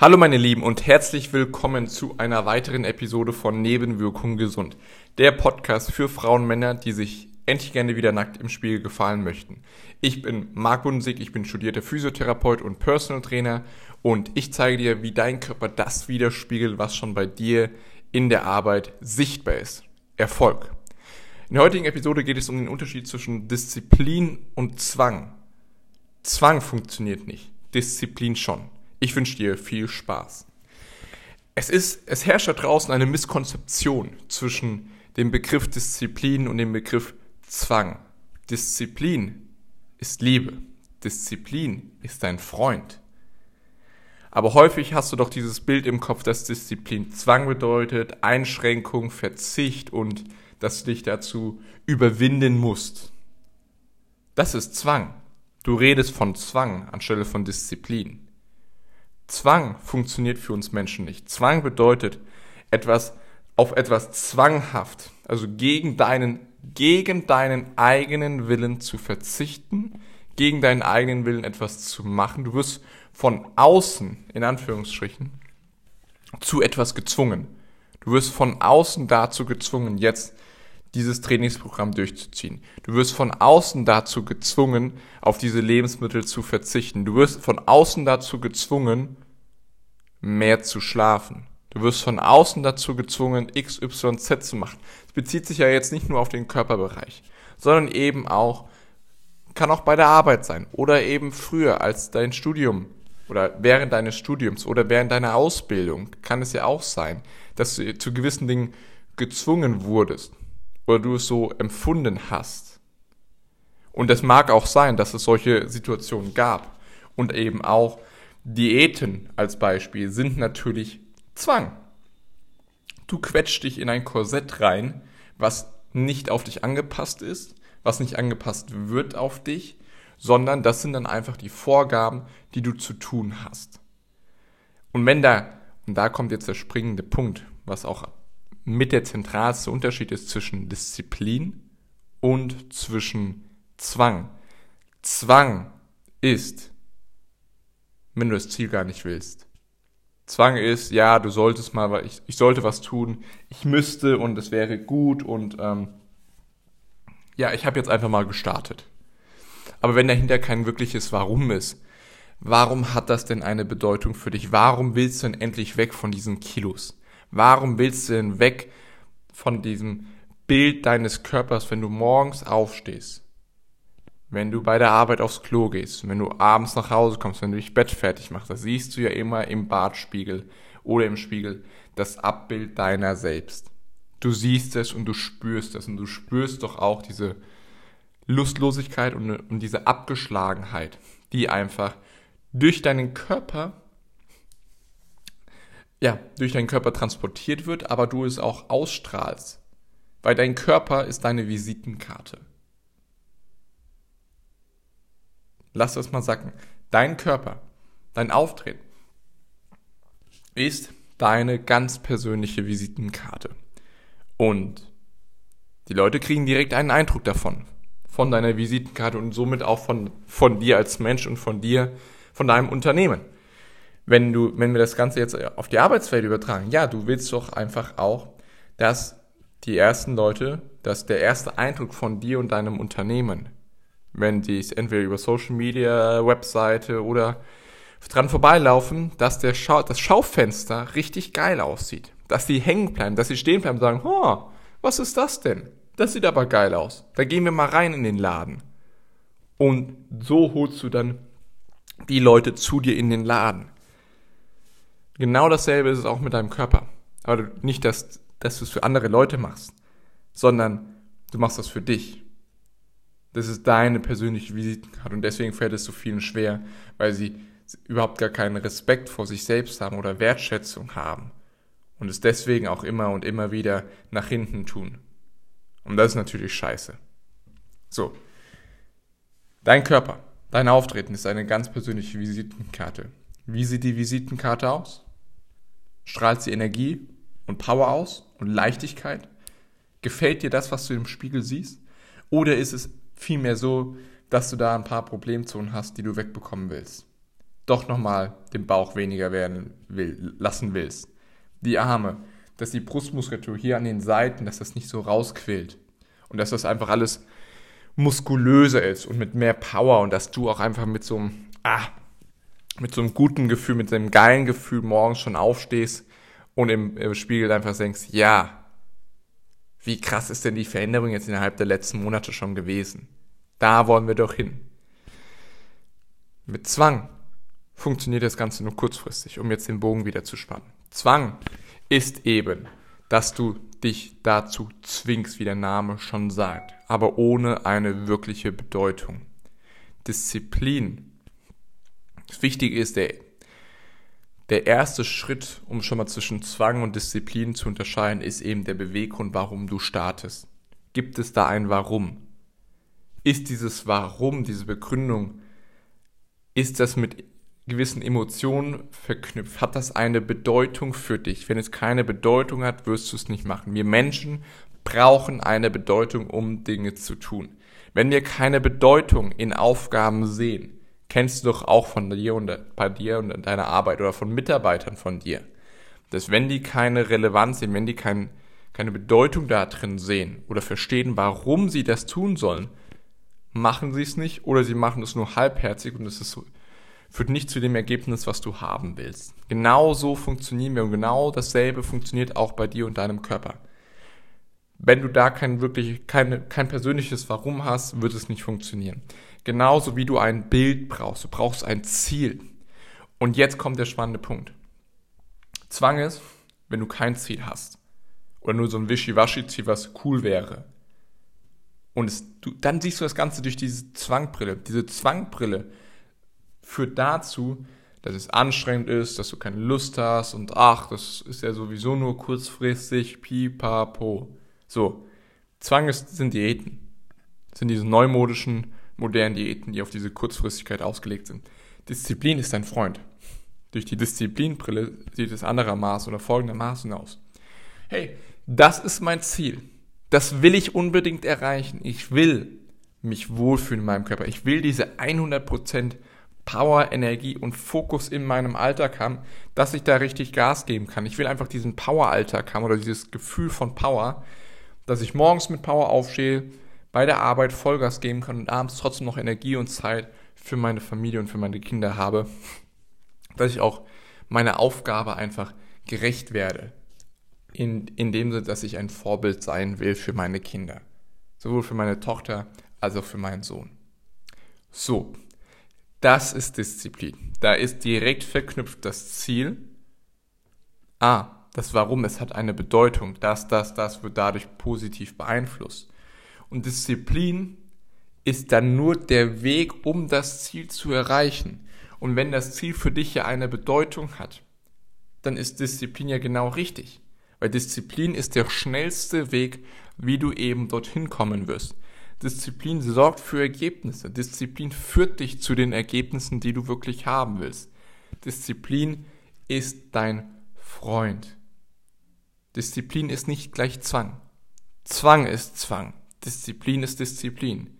Hallo meine Lieben und herzlich willkommen zu einer weiteren Episode von Nebenwirkung gesund. Der Podcast für Frauen Männer, die sich endlich gerne wieder nackt im Spiegel gefallen möchten. Ich bin Marc Bundensig, ich bin studierter Physiotherapeut und Personal Trainer und ich zeige dir, wie dein Körper das widerspiegelt, was schon bei dir in der Arbeit sichtbar ist. Erfolg. In der heutigen Episode geht es um den Unterschied zwischen Disziplin und Zwang. Zwang funktioniert nicht, Disziplin schon. Ich wünsche dir viel Spaß. Es ist, es herrscht da draußen eine Misskonzeption zwischen dem Begriff Disziplin und dem Begriff Zwang. Disziplin ist Liebe. Disziplin ist dein Freund. Aber häufig hast du doch dieses Bild im Kopf, dass Disziplin Zwang bedeutet, Einschränkung, Verzicht und dass du dich dazu überwinden musst. Das ist Zwang. Du redest von Zwang anstelle von Disziplin. Zwang funktioniert für uns Menschen nicht. Zwang bedeutet etwas auf etwas zwanghaft, also gegen deinen gegen deinen eigenen Willen zu verzichten, gegen deinen eigenen Willen etwas zu machen. Du wirst von außen, in Anführungsstrichen, zu etwas gezwungen. Du wirst von außen dazu gezwungen, jetzt dieses Trainingsprogramm durchzuziehen. Du wirst von außen dazu gezwungen, auf diese Lebensmittel zu verzichten. Du wirst von außen dazu gezwungen, mehr zu schlafen. Du wirst von außen dazu gezwungen, X, Y, Z zu machen. Es bezieht sich ja jetzt nicht nur auf den Körperbereich, sondern eben auch, kann auch bei der Arbeit sein oder eben früher als dein Studium oder während deines Studiums oder während deiner Ausbildung kann es ja auch sein, dass du zu gewissen Dingen gezwungen wurdest oder du es so empfunden hast. Und es mag auch sein, dass es solche Situationen gab und eben auch Diäten als Beispiel sind natürlich Zwang. Du quetscht dich in ein Korsett rein, was nicht auf dich angepasst ist, was nicht angepasst wird auf dich, sondern das sind dann einfach die Vorgaben, die du zu tun hast. Und wenn da, und da kommt jetzt der springende Punkt, was auch mit der zentralste Unterschied ist zwischen Disziplin und zwischen Zwang. Zwang ist, wenn du das Ziel gar nicht willst. Zwang ist, ja, du solltest mal, ich, ich sollte was tun, ich müsste und es wäre gut und ähm, ja, ich habe jetzt einfach mal gestartet. Aber wenn dahinter kein wirkliches Warum ist, warum hat das denn eine Bedeutung für dich? Warum willst du denn endlich weg von diesen Kilos? Warum willst du denn weg von diesem Bild deines Körpers, wenn du morgens aufstehst? Wenn du bei der Arbeit aufs Klo gehst, wenn du abends nach Hause kommst, wenn du dich Bett fertig machst, da siehst du ja immer im Badspiegel oder im Spiegel das Abbild deiner selbst. Du siehst es und du spürst es und du spürst doch auch diese Lustlosigkeit und, und diese Abgeschlagenheit, die einfach durch deinen Körper ja, durch deinen Körper transportiert wird, aber du es auch ausstrahlst. Weil dein Körper ist deine Visitenkarte. Lass das mal sacken. Dein Körper, dein Auftreten ist deine ganz persönliche Visitenkarte. Und die Leute kriegen direkt einen Eindruck davon, von deiner Visitenkarte und somit auch von, von dir als Mensch und von dir, von deinem Unternehmen. Wenn du, wenn wir das Ganze jetzt auf die Arbeitswelt übertragen, ja, du willst doch einfach auch, dass die ersten Leute, dass der erste Eindruck von dir und deinem Unternehmen wenn die es entweder über Social Media, Webseite oder dran vorbeilaufen, dass der Schau das Schaufenster richtig geil aussieht. Dass die hängen bleiben, dass sie stehen bleiben und sagen, oh, was ist das denn? Das sieht aber geil aus. Da gehen wir mal rein in den Laden. Und so holst du dann die Leute zu dir in den Laden. Genau dasselbe ist es auch mit deinem Körper. Aber nicht, dass, dass du es für andere Leute machst, sondern du machst das für dich. Das ist deine persönliche Visitenkarte und deswegen fällt es so vielen schwer, weil sie überhaupt gar keinen Respekt vor sich selbst haben oder Wertschätzung haben und es deswegen auch immer und immer wieder nach hinten tun. Und das ist natürlich scheiße. So. Dein Körper, dein Auftreten ist eine ganz persönliche Visitenkarte. Wie sieht die Visitenkarte aus? Strahlt sie Energie und Power aus und Leichtigkeit? Gefällt dir das, was du im Spiegel siehst? Oder ist es vielmehr so, dass du da ein paar Problemzonen hast, die du wegbekommen willst. doch nochmal den Bauch weniger werden will, lassen willst. Die Arme, dass die Brustmuskulatur hier an den Seiten, dass das nicht so rausquillt. Und dass das einfach alles muskulöser ist und mit mehr Power und dass du auch einfach mit so einem, ah, mit so einem guten Gefühl, mit so einem geilen Gefühl morgens schon aufstehst und im, im Spiegel einfach denkst, ja, wie krass ist denn die Veränderung jetzt innerhalb der letzten Monate schon gewesen? Da wollen wir doch hin. Mit Zwang funktioniert das Ganze nur kurzfristig, um jetzt den Bogen wieder zu spannen. Zwang ist eben, dass du dich dazu zwingst, wie der Name schon sagt, aber ohne eine wirkliche Bedeutung. Disziplin. Das Wichtige ist, der, der erste Schritt, um schon mal zwischen Zwang und Disziplin zu unterscheiden, ist eben der Beweggrund, warum du startest. Gibt es da ein Warum? Ist dieses Warum, diese Begründung, ist das mit gewissen Emotionen verknüpft? Hat das eine Bedeutung für dich? Wenn es keine Bedeutung hat, wirst du es nicht machen. Wir Menschen brauchen eine Bedeutung, um Dinge zu tun. Wenn wir keine Bedeutung in Aufgaben sehen, kennst du doch auch von dir und bei dir und in deiner Arbeit oder von Mitarbeitern von dir, dass wenn die keine Relevanz sehen, wenn die kein, keine Bedeutung da drin sehen oder verstehen, warum sie das tun sollen, machen sie es nicht oder sie machen es nur halbherzig und es ist führt nicht zu dem Ergebnis, was du haben willst. Genau so funktionieren wir und genau dasselbe funktioniert auch bei dir und deinem Körper. Wenn du da kein wirklich keine, kein persönliches Warum hast, wird es nicht funktionieren. Genauso wie du ein Bild brauchst. Du brauchst ein Ziel. Und jetzt kommt der spannende Punkt. Zwang ist, wenn du kein Ziel hast. Oder nur so ein Wischiwaschi-Ziel, was cool wäre. Und es, du, dann siehst du das Ganze durch diese Zwangbrille. Diese Zwangbrille führt dazu, dass es anstrengend ist, dass du keine Lust hast und ach, das ist ja sowieso nur kurzfristig, pipapo. So, Zwang ist, sind Diäten. Sind diese neumodischen, modernen Diäten, die auf diese Kurzfristigkeit ausgelegt sind. Disziplin ist dein Freund. Durch die Disziplinbrille sieht es anderermaßen oder folgendermaßen aus. Hey, das ist mein Ziel. Das will ich unbedingt erreichen. Ich will mich wohlfühlen in meinem Körper. Ich will diese 100% Power, Energie und Fokus in meinem Alltag haben, dass ich da richtig Gas geben kann. Ich will einfach diesen Power-Alltag haben oder dieses Gefühl von Power, dass ich morgens mit Power aufstehe, bei der Arbeit Vollgas geben kann und abends trotzdem noch Energie und Zeit für meine Familie und für meine Kinder habe. Dass ich auch meiner Aufgabe einfach gerecht werde. In, in dem Sinne, dass ich ein Vorbild sein will für meine Kinder. Sowohl für meine Tochter als auch für meinen Sohn. So, das ist Disziplin. Da ist direkt verknüpft das Ziel. Ah, das Warum, es hat eine Bedeutung. Das, das, das wird dadurch positiv beeinflusst. Und Disziplin ist dann nur der Weg, um das Ziel zu erreichen. Und wenn das Ziel für dich ja eine Bedeutung hat, dann ist Disziplin ja genau richtig. Weil Disziplin ist der schnellste Weg, wie du eben dorthin kommen wirst. Disziplin sorgt für Ergebnisse. Disziplin führt dich zu den Ergebnissen, die du wirklich haben willst. Disziplin ist dein Freund. Disziplin ist nicht gleich Zwang. Zwang ist Zwang. Disziplin ist Disziplin.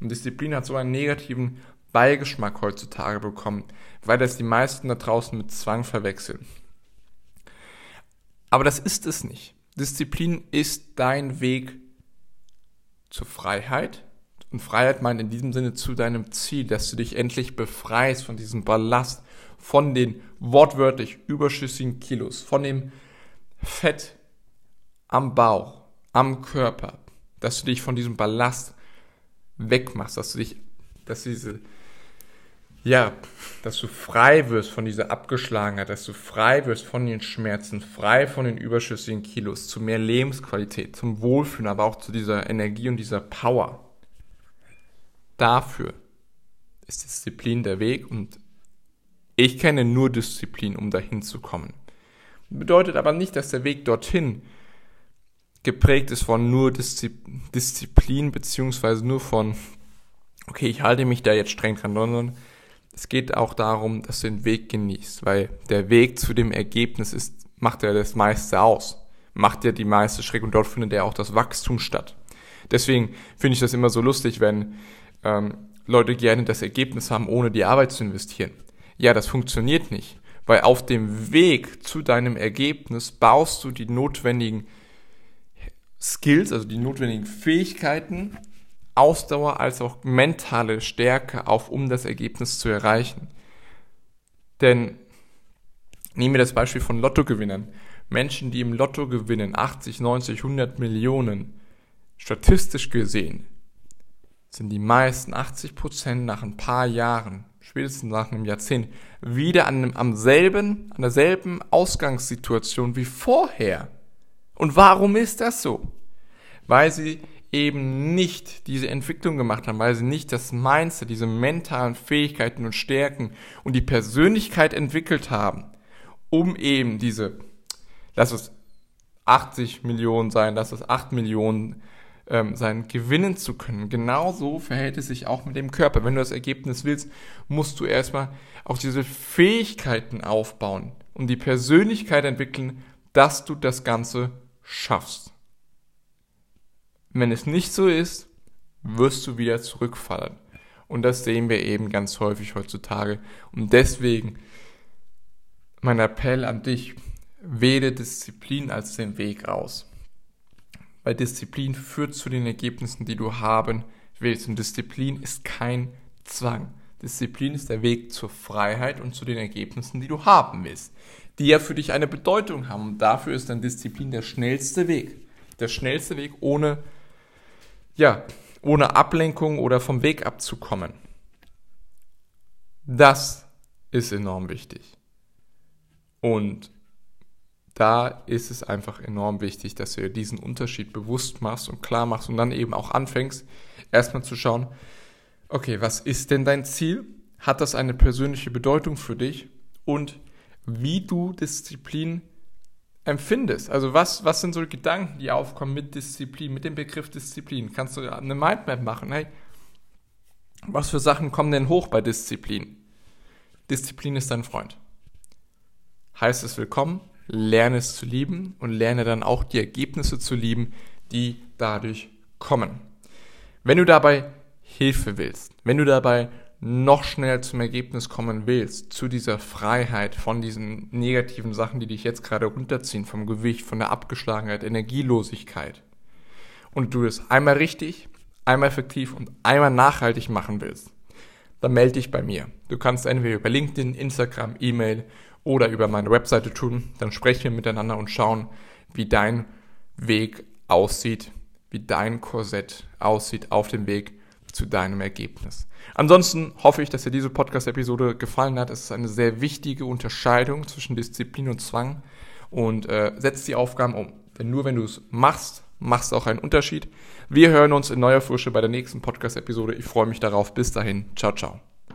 Und Disziplin hat so einen negativen Beigeschmack heutzutage bekommen, weil das die meisten da draußen mit Zwang verwechseln. Aber das ist es nicht. Disziplin ist dein Weg zur Freiheit. Und Freiheit meint in diesem Sinne zu deinem Ziel, dass du dich endlich befreist von diesem Ballast, von den wortwörtlich überschüssigen Kilos, von dem Fett am Bauch, am Körper, dass du dich von diesem Ballast wegmachst, dass du dich, dass diese, ja, dass du frei wirst von dieser Abgeschlagenheit, dass du frei wirst von den Schmerzen, frei von den überschüssigen Kilos, zu mehr Lebensqualität, zum Wohlfühlen, aber auch zu dieser Energie und dieser Power. Dafür ist Disziplin der Weg und ich kenne nur Disziplin, um dahin zu kommen. Bedeutet aber nicht, dass der Weg dorthin geprägt ist von nur Disziplin, beziehungsweise nur von, okay, ich halte mich da jetzt streng dran, sondern es geht auch darum, dass du den Weg genießt, weil der Weg zu dem Ergebnis ist, macht ja das meiste aus, macht ja die meiste Schreck und dort findet ja auch das Wachstum statt. Deswegen finde ich das immer so lustig, wenn ähm, Leute gerne das Ergebnis haben, ohne die Arbeit zu investieren. Ja, das funktioniert nicht, weil auf dem Weg zu deinem Ergebnis baust du die notwendigen Skills, also die notwendigen Fähigkeiten, Ausdauer als auch mentale Stärke auf, um das Ergebnis zu erreichen. Denn nehmen wir das Beispiel von Lottogewinnern. Menschen, die im Lotto gewinnen, 80, 90, 100 Millionen, statistisch gesehen, sind die meisten 80 Prozent nach ein paar Jahren, spätestens nach einem Jahrzehnt, wieder an, einem, am selben, an derselben Ausgangssituation wie vorher. Und warum ist das so? Weil sie eben nicht diese Entwicklung gemacht haben, weil sie nicht das Mindset, diese mentalen Fähigkeiten und Stärken und die Persönlichkeit entwickelt haben, um eben diese, lass es 80 Millionen sein, lass es 8 Millionen ähm, sein, gewinnen zu können. Genauso verhält es sich auch mit dem Körper. Wenn du das Ergebnis willst, musst du erstmal auch diese Fähigkeiten aufbauen und die Persönlichkeit entwickeln, dass du das Ganze schaffst. Wenn es nicht so ist, wirst du wieder zurückfallen. Und das sehen wir eben ganz häufig heutzutage. Und deswegen mein Appell an dich, wähle Disziplin als den Weg aus. Weil Disziplin führt zu den Ergebnissen, die du haben willst. Und Disziplin ist kein Zwang. Disziplin ist der Weg zur Freiheit und zu den Ergebnissen, die du haben willst, die ja für dich eine Bedeutung haben. Und dafür ist dann Disziplin der schnellste Weg. Der schnellste Weg, ohne, ja, ohne Ablenkung oder vom Weg abzukommen. Das ist enorm wichtig. Und da ist es einfach enorm wichtig, dass du dir diesen Unterschied bewusst machst und klar machst und dann eben auch anfängst, erstmal zu schauen, okay, was ist denn dein Ziel? Hat das eine persönliche Bedeutung für dich? Und wie du Disziplin empfindest. Also was, was sind so Gedanken, die aufkommen mit Disziplin, mit dem Begriff Disziplin? Kannst du eine Mindmap machen? Hey, was für Sachen kommen denn hoch bei Disziplin? Disziplin ist dein Freund. Heißt es willkommen, lerne es zu lieben und lerne dann auch die Ergebnisse zu lieben, die dadurch kommen. Wenn du dabei Hilfe willst, wenn du dabei noch schneller zum Ergebnis kommen willst, zu dieser Freiheit von diesen negativen Sachen, die dich jetzt gerade runterziehen, vom Gewicht, von der Abgeschlagenheit, Energielosigkeit, und du es einmal richtig, einmal effektiv und einmal nachhaltig machen willst, dann melde dich bei mir. Du kannst entweder über LinkedIn, Instagram, E-Mail oder über meine Webseite tun. Dann sprechen wir miteinander und schauen, wie dein Weg aussieht, wie dein Korsett aussieht auf dem Weg zu deinem Ergebnis. Ansonsten hoffe ich, dass dir diese Podcast-Episode gefallen hat. Es ist eine sehr wichtige Unterscheidung zwischen Disziplin und Zwang und äh, setzt die Aufgaben um. Denn nur wenn du es machst, machst du auch einen Unterschied. Wir hören uns in neuer Frische bei der nächsten Podcast-Episode. Ich freue mich darauf. Bis dahin. Ciao, ciao.